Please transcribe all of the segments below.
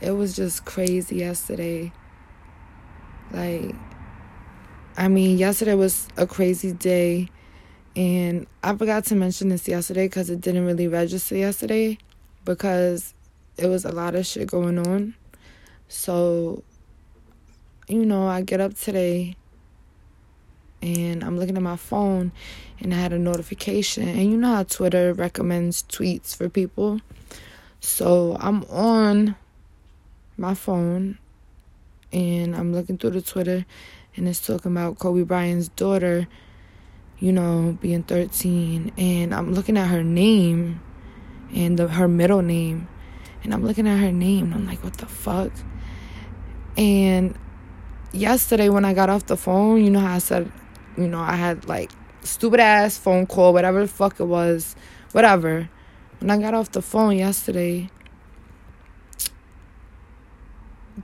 it was just crazy yesterday. Like, I mean, yesterday was a crazy day. And I forgot to mention this yesterday because it didn't really register yesterday because it was a lot of shit going on. So, you know, I get up today and I'm looking at my phone and I had a notification. And you know how Twitter recommends tweets for people? So I'm on my phone and I'm looking through the Twitter and it's talking about Kobe Bryant's daughter, you know, being 13 and I'm looking at her name and the, her middle name and I'm looking at her name and I'm like, what the fuck? And yesterday when I got off the phone, you know how I said, you know, I had like stupid ass phone call, whatever the fuck it was, whatever. When I got off the phone yesterday,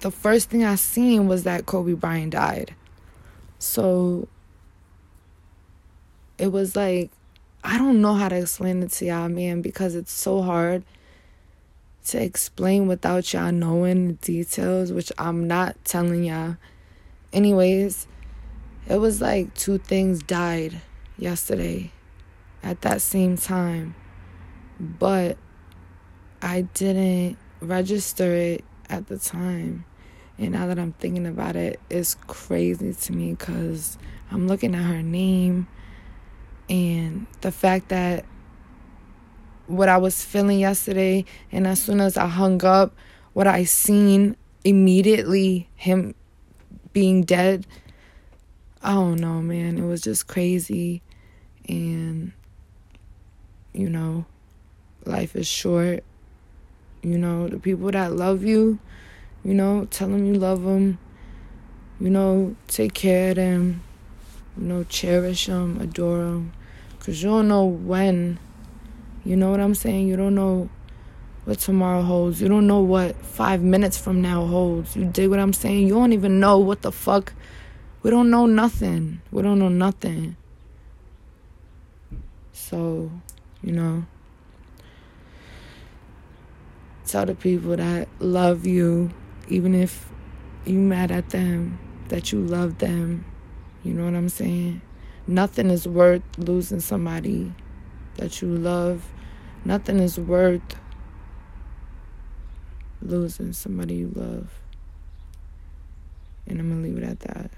the first thing I seen was that Kobe Bryant died. So it was like I don't know how to explain it to y'all, man, because it's so hard to explain without y'all knowing the details, which I'm not telling y'all. Anyways, it was like two things died yesterday at that same time, but I didn't register it at the time. And now that I'm thinking about it, it's crazy to me because I'm looking at her name and the fact that what I was feeling yesterday, and as soon as I hung up, what I seen immediately, him being dead. I don't know, man. It was just crazy. And, you know, life is short. You know, the people that love you, you know, tell them you love them. You know, take care of them. You know, cherish them, adore them. Because you don't know when you know what I'm saying? You don't know what tomorrow holds. You don't know what five minutes from now holds. You dig what I'm saying? You don't even know what the fuck. We don't know nothing. We don't know nothing. So, you know, tell the people that love you, even if you mad at them, that you love them. You know what I'm saying? Nothing is worth losing somebody that you love. Nothing is worth losing somebody you love. And I'm going to leave it at that.